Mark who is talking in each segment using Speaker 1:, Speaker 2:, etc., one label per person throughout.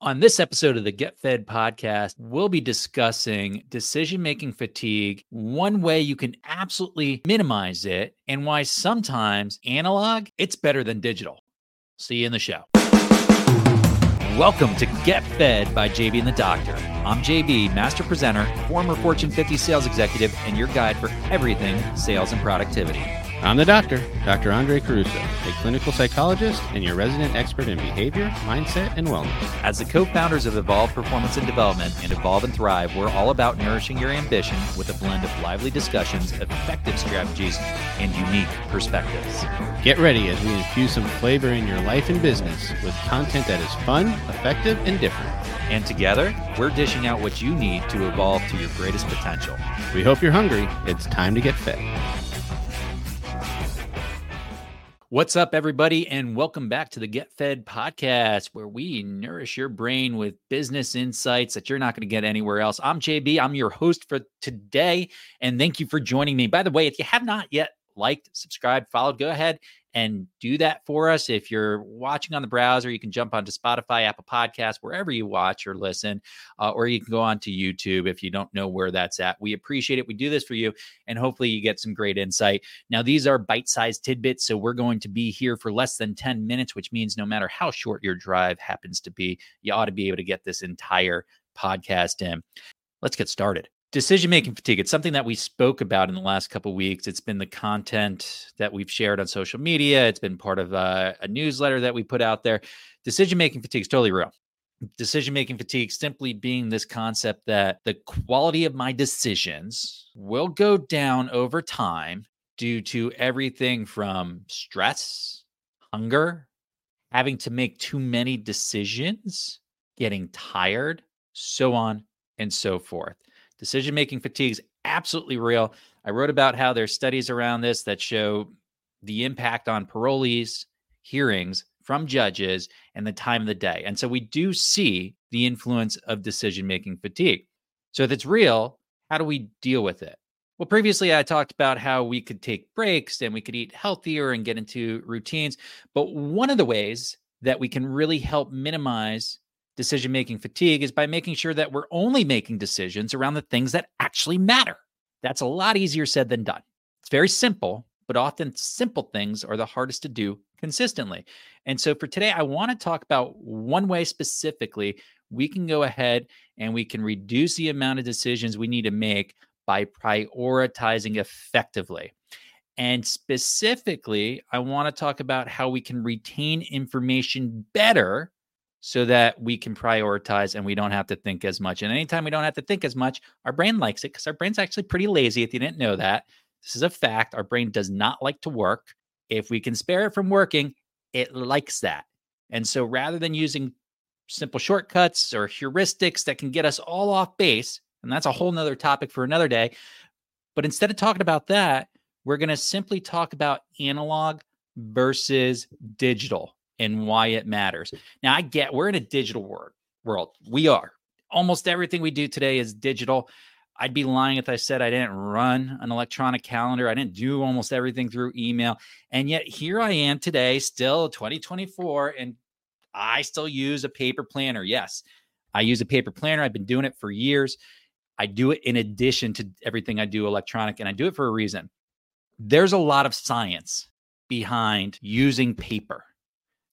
Speaker 1: On this episode of the Get Fed podcast, we'll be discussing decision making fatigue, one way you can absolutely minimize it, and why sometimes analog it's better than digital. See you in the show. Welcome to Get Fed by JB and the Doctor. I'm JB, master presenter, former Fortune 50 sales executive, and your guide for everything sales and productivity.
Speaker 2: I'm the doctor, Dr. Andre Caruso, a clinical psychologist and your resident expert in behavior, mindset, and wellness.
Speaker 1: As the co founders of Evolve Performance and Development and Evolve and Thrive, we're all about nourishing your ambition with a blend of lively discussions, effective strategies, and unique perspectives.
Speaker 2: Get ready as we infuse some flavor in your life and business with content that is fun, effective, and different.
Speaker 1: And together, we're dishing out what you need to evolve to your greatest potential.
Speaker 2: We hope you're hungry. It's time to get fed.
Speaker 1: What's up, everybody, and welcome back to the Get Fed podcast, where we nourish your brain with business insights that you're not going to get anywhere else. I'm JB, I'm your host for today, and thank you for joining me. By the way, if you have not yet liked, subscribed, followed, go ahead and do that for us. If you're watching on the browser, you can jump onto Spotify, Apple Podcasts, wherever you watch or listen, uh, or you can go on to YouTube if you don't know where that's at. We appreciate it. We do this for you, and hopefully you get some great insight. Now, these are bite sized tidbits, so we're going to be here for less than 10 minutes, which means no matter how short your drive happens to be, you ought to be able to get this entire podcast in. Let's get started decision making fatigue. It's something that we spoke about in the last couple weeks. It's been the content that we've shared on social media. It's been part of a, uh, a newsletter that we put out there. Decision making fatigue is totally real. Decision making fatigue simply being this concept that the quality of my decisions will go down over time due to everything from stress hunger having to make too many decisions getting tired so on and so forth Decision making fatigue is absolutely real. I wrote about how there's studies around this that show the impact on parolees, hearings from judges, and the time of the day. And so we do see the influence of decision making fatigue. So if it's real, how do we deal with it? Well, previously I talked about how we could take breaks and we could eat healthier and get into routines. But one of the ways that we can really help minimize decision making fatigue is by making sure that we're only making decisions around the things that actually matter. That's a lot easier said than done. It's very simple, but often simple things are the hardest to do consistently. And so for today, I want to talk about one way specifically we can go ahead and we can reduce the amount of decisions we need to make by prioritizing effectively. And specifically, I want to talk about how we can retain information better so that we can prioritize and we don't have to think as much. And anytime we don't have to think as much, our brain likes it because our brain's actually pretty lazy. If you didn't know that, this is a fact. Our brain does not like to work. If we can spare it from working, it likes that. And so rather than using simple shortcuts or heuristics that can get us all off base, and that's a whole nother topic for another day. But instead of talking about that, we're going to simply talk about analog versus digital and why it matters. Now, I get we're in a digital world. World we are. Almost everything we do today is digital. I'd be lying if I said I didn't run an electronic calendar. I didn't do almost everything through email. And yet here I am today, still 2024, and I still use a paper planner. Yes, I use a paper planner. I've been doing it for years. I do it in addition to everything I do electronic, and I do it for a reason. There's a lot of science behind using paper.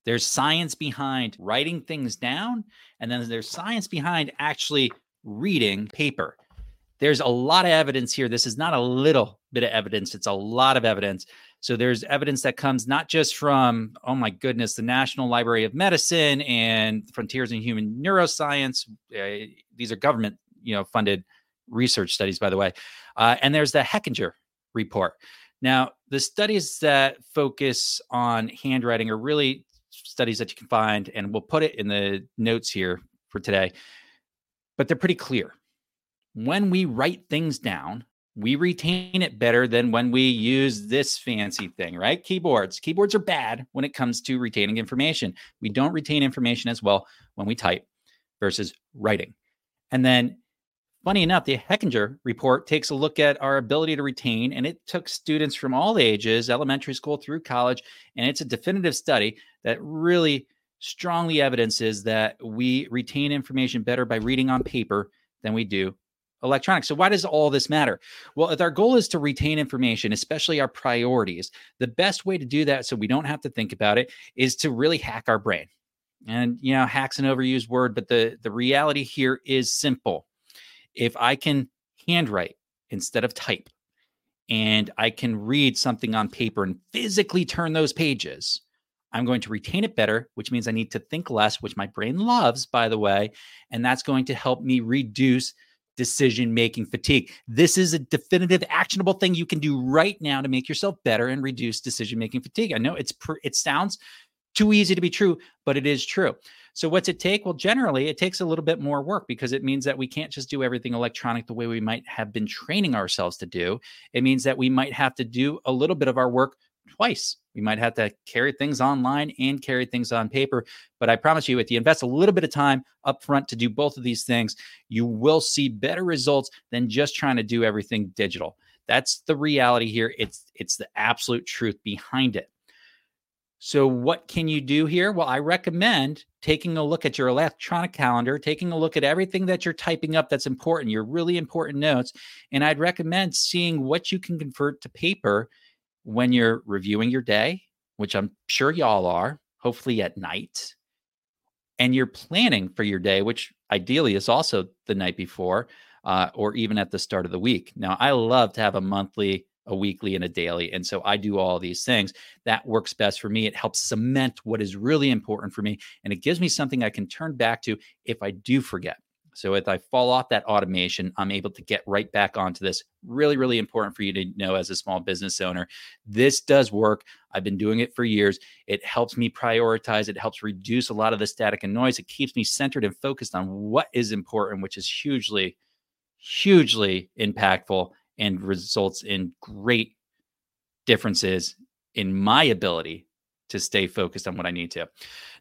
Speaker 1: There's science behind writing things down, and then there's science behind actually reading paper. There's a lot of evidence here. This is not a little bit of evidence, it's a lot of evidence. So there's evidence that comes not just from, oh my goodness, the National Library of Medicine and Frontiers in Human Neuroscience. Uh, these are government, you know, funded research studies, by the way. Uh, and there's the Hechinger report. Now, the studies that focus on handwriting are really studies that you can find, and we'll put it in the notes here for today. But they're pretty clear. When we write things down, we retain it better than when we use this fancy thing, right? Keyboards. Keyboards are bad when it comes to retaining information. We don't retain information as well when we type versus writing. And then Funny enough, the Hechinger report takes a look at our ability to retain, and it took students from all ages, elementary school through college, and it's a definitive study that really strongly evidences that we retain information better by reading on paper than we do electronic. So, why does all this matter? Well, if our goal is to retain information, especially our priorities, the best way to do that so we don't have to think about it is to really hack our brain. And, you know, hack's an overused word, but the, the reality here is simple. If I can handwrite instead of type, and I can read something on paper and physically turn those pages, I'm going to retain it better, which means I need to think less, which my brain loves, by the way. And that's going to help me reduce decision making fatigue. This is a definitive, actionable thing you can do right now to make yourself better and reduce decision making fatigue. I know it's pr- it sounds too easy to be true, but it is true. So, what's it take? Well, generally, it takes a little bit more work because it means that we can't just do everything electronic the way we might have been training ourselves to do. It means that we might have to do a little bit of our work twice. We might have to carry things online and carry things on paper. But I promise you, if you invest a little bit of time up front to do both of these things, you will see better results than just trying to do everything digital. That's the reality here. It's it's the absolute truth behind it. So, what can you do here? Well, I recommend taking a look at your electronic calendar, taking a look at everything that you're typing up that's important, your really important notes. And I'd recommend seeing what you can convert to paper when you're reviewing your day, which I'm sure y'all are, hopefully at night, and you're planning for your day, which ideally is also the night before uh, or even at the start of the week. Now, I love to have a monthly, a weekly, and a daily. And so I do all these things. That works best for me. It helps cement what is really important for me. And it gives me something I can turn back to if I do forget. So if I fall off that automation, I'm able to get right back onto this. Really, really important for you to know as a small business owner. This does work. I've been doing it for years. It helps me prioritize, it helps reduce a lot of the static and noise. It keeps me centered and focused on what is important, which is hugely, hugely impactful and results in great differences in my ability to stay focused on what I need to.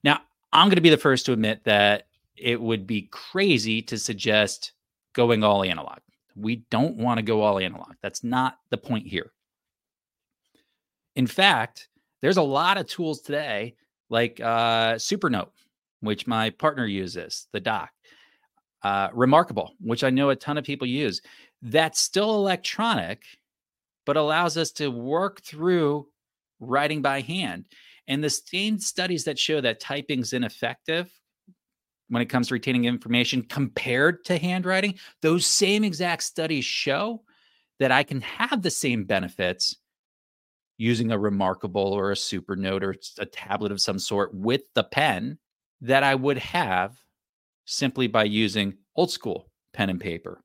Speaker 1: Now, I'm going to be the first to admit that it would be crazy to suggest going all analog. We don't want to go all analog. That's not the point here. In fact, there's a lot of tools today like uh, Supernote, which my partner uses, the doc, uh, Remarkable, which I know a ton of people use. That's still electronic, but allows us to work through writing by hand. And the same studies that show that typing's ineffective when it comes to retaining information compared to handwriting, those same exact studies show that I can have the same benefits using a remarkable or a super note or a tablet of some sort with the pen that I would have simply by using old school pen and paper.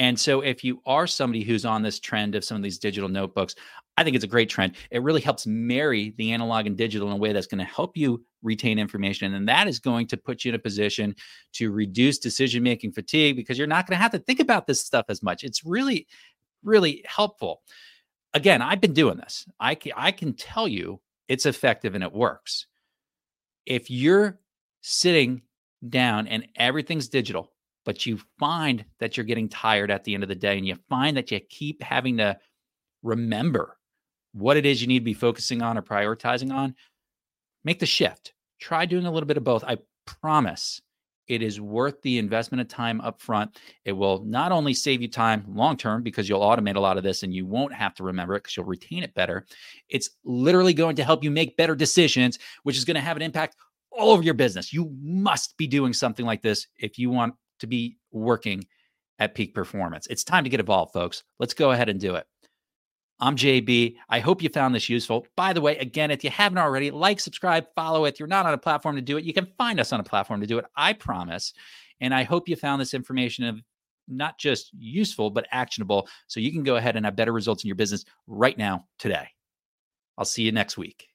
Speaker 1: And so, if you are somebody who's on this trend of some of these digital notebooks, I think it's a great trend. It really helps marry the analog and digital in a way that's going to help you retain information. And that is going to put you in a position to reduce decision making fatigue because you're not going to have to think about this stuff as much. It's really, really helpful. Again, I've been doing this. I can, I can tell you it's effective and it works. If you're sitting down and everything's digital, but you find that you're getting tired at the end of the day and you find that you keep having to remember what it is you need to be focusing on or prioritizing on, make the shift. Try doing a little bit of both. I promise it is worth the investment of time up front. It will not only save you time long term because you'll automate a lot of this and you won't have to remember it because you'll retain it better. It's literally going to help you make better decisions, which is going to have an impact all over your business. You must be doing something like this if you want to be working at peak performance. It's time to get involved, folks. Let's go ahead and do it. I'm JB. I hope you found this useful. By the way, again, if you haven't already, like, subscribe, follow. If you're not on a platform to do it, you can find us on a platform to do it. I promise. And I hope you found this information of not just useful, but actionable so you can go ahead and have better results in your business right now, today. I'll see you next week.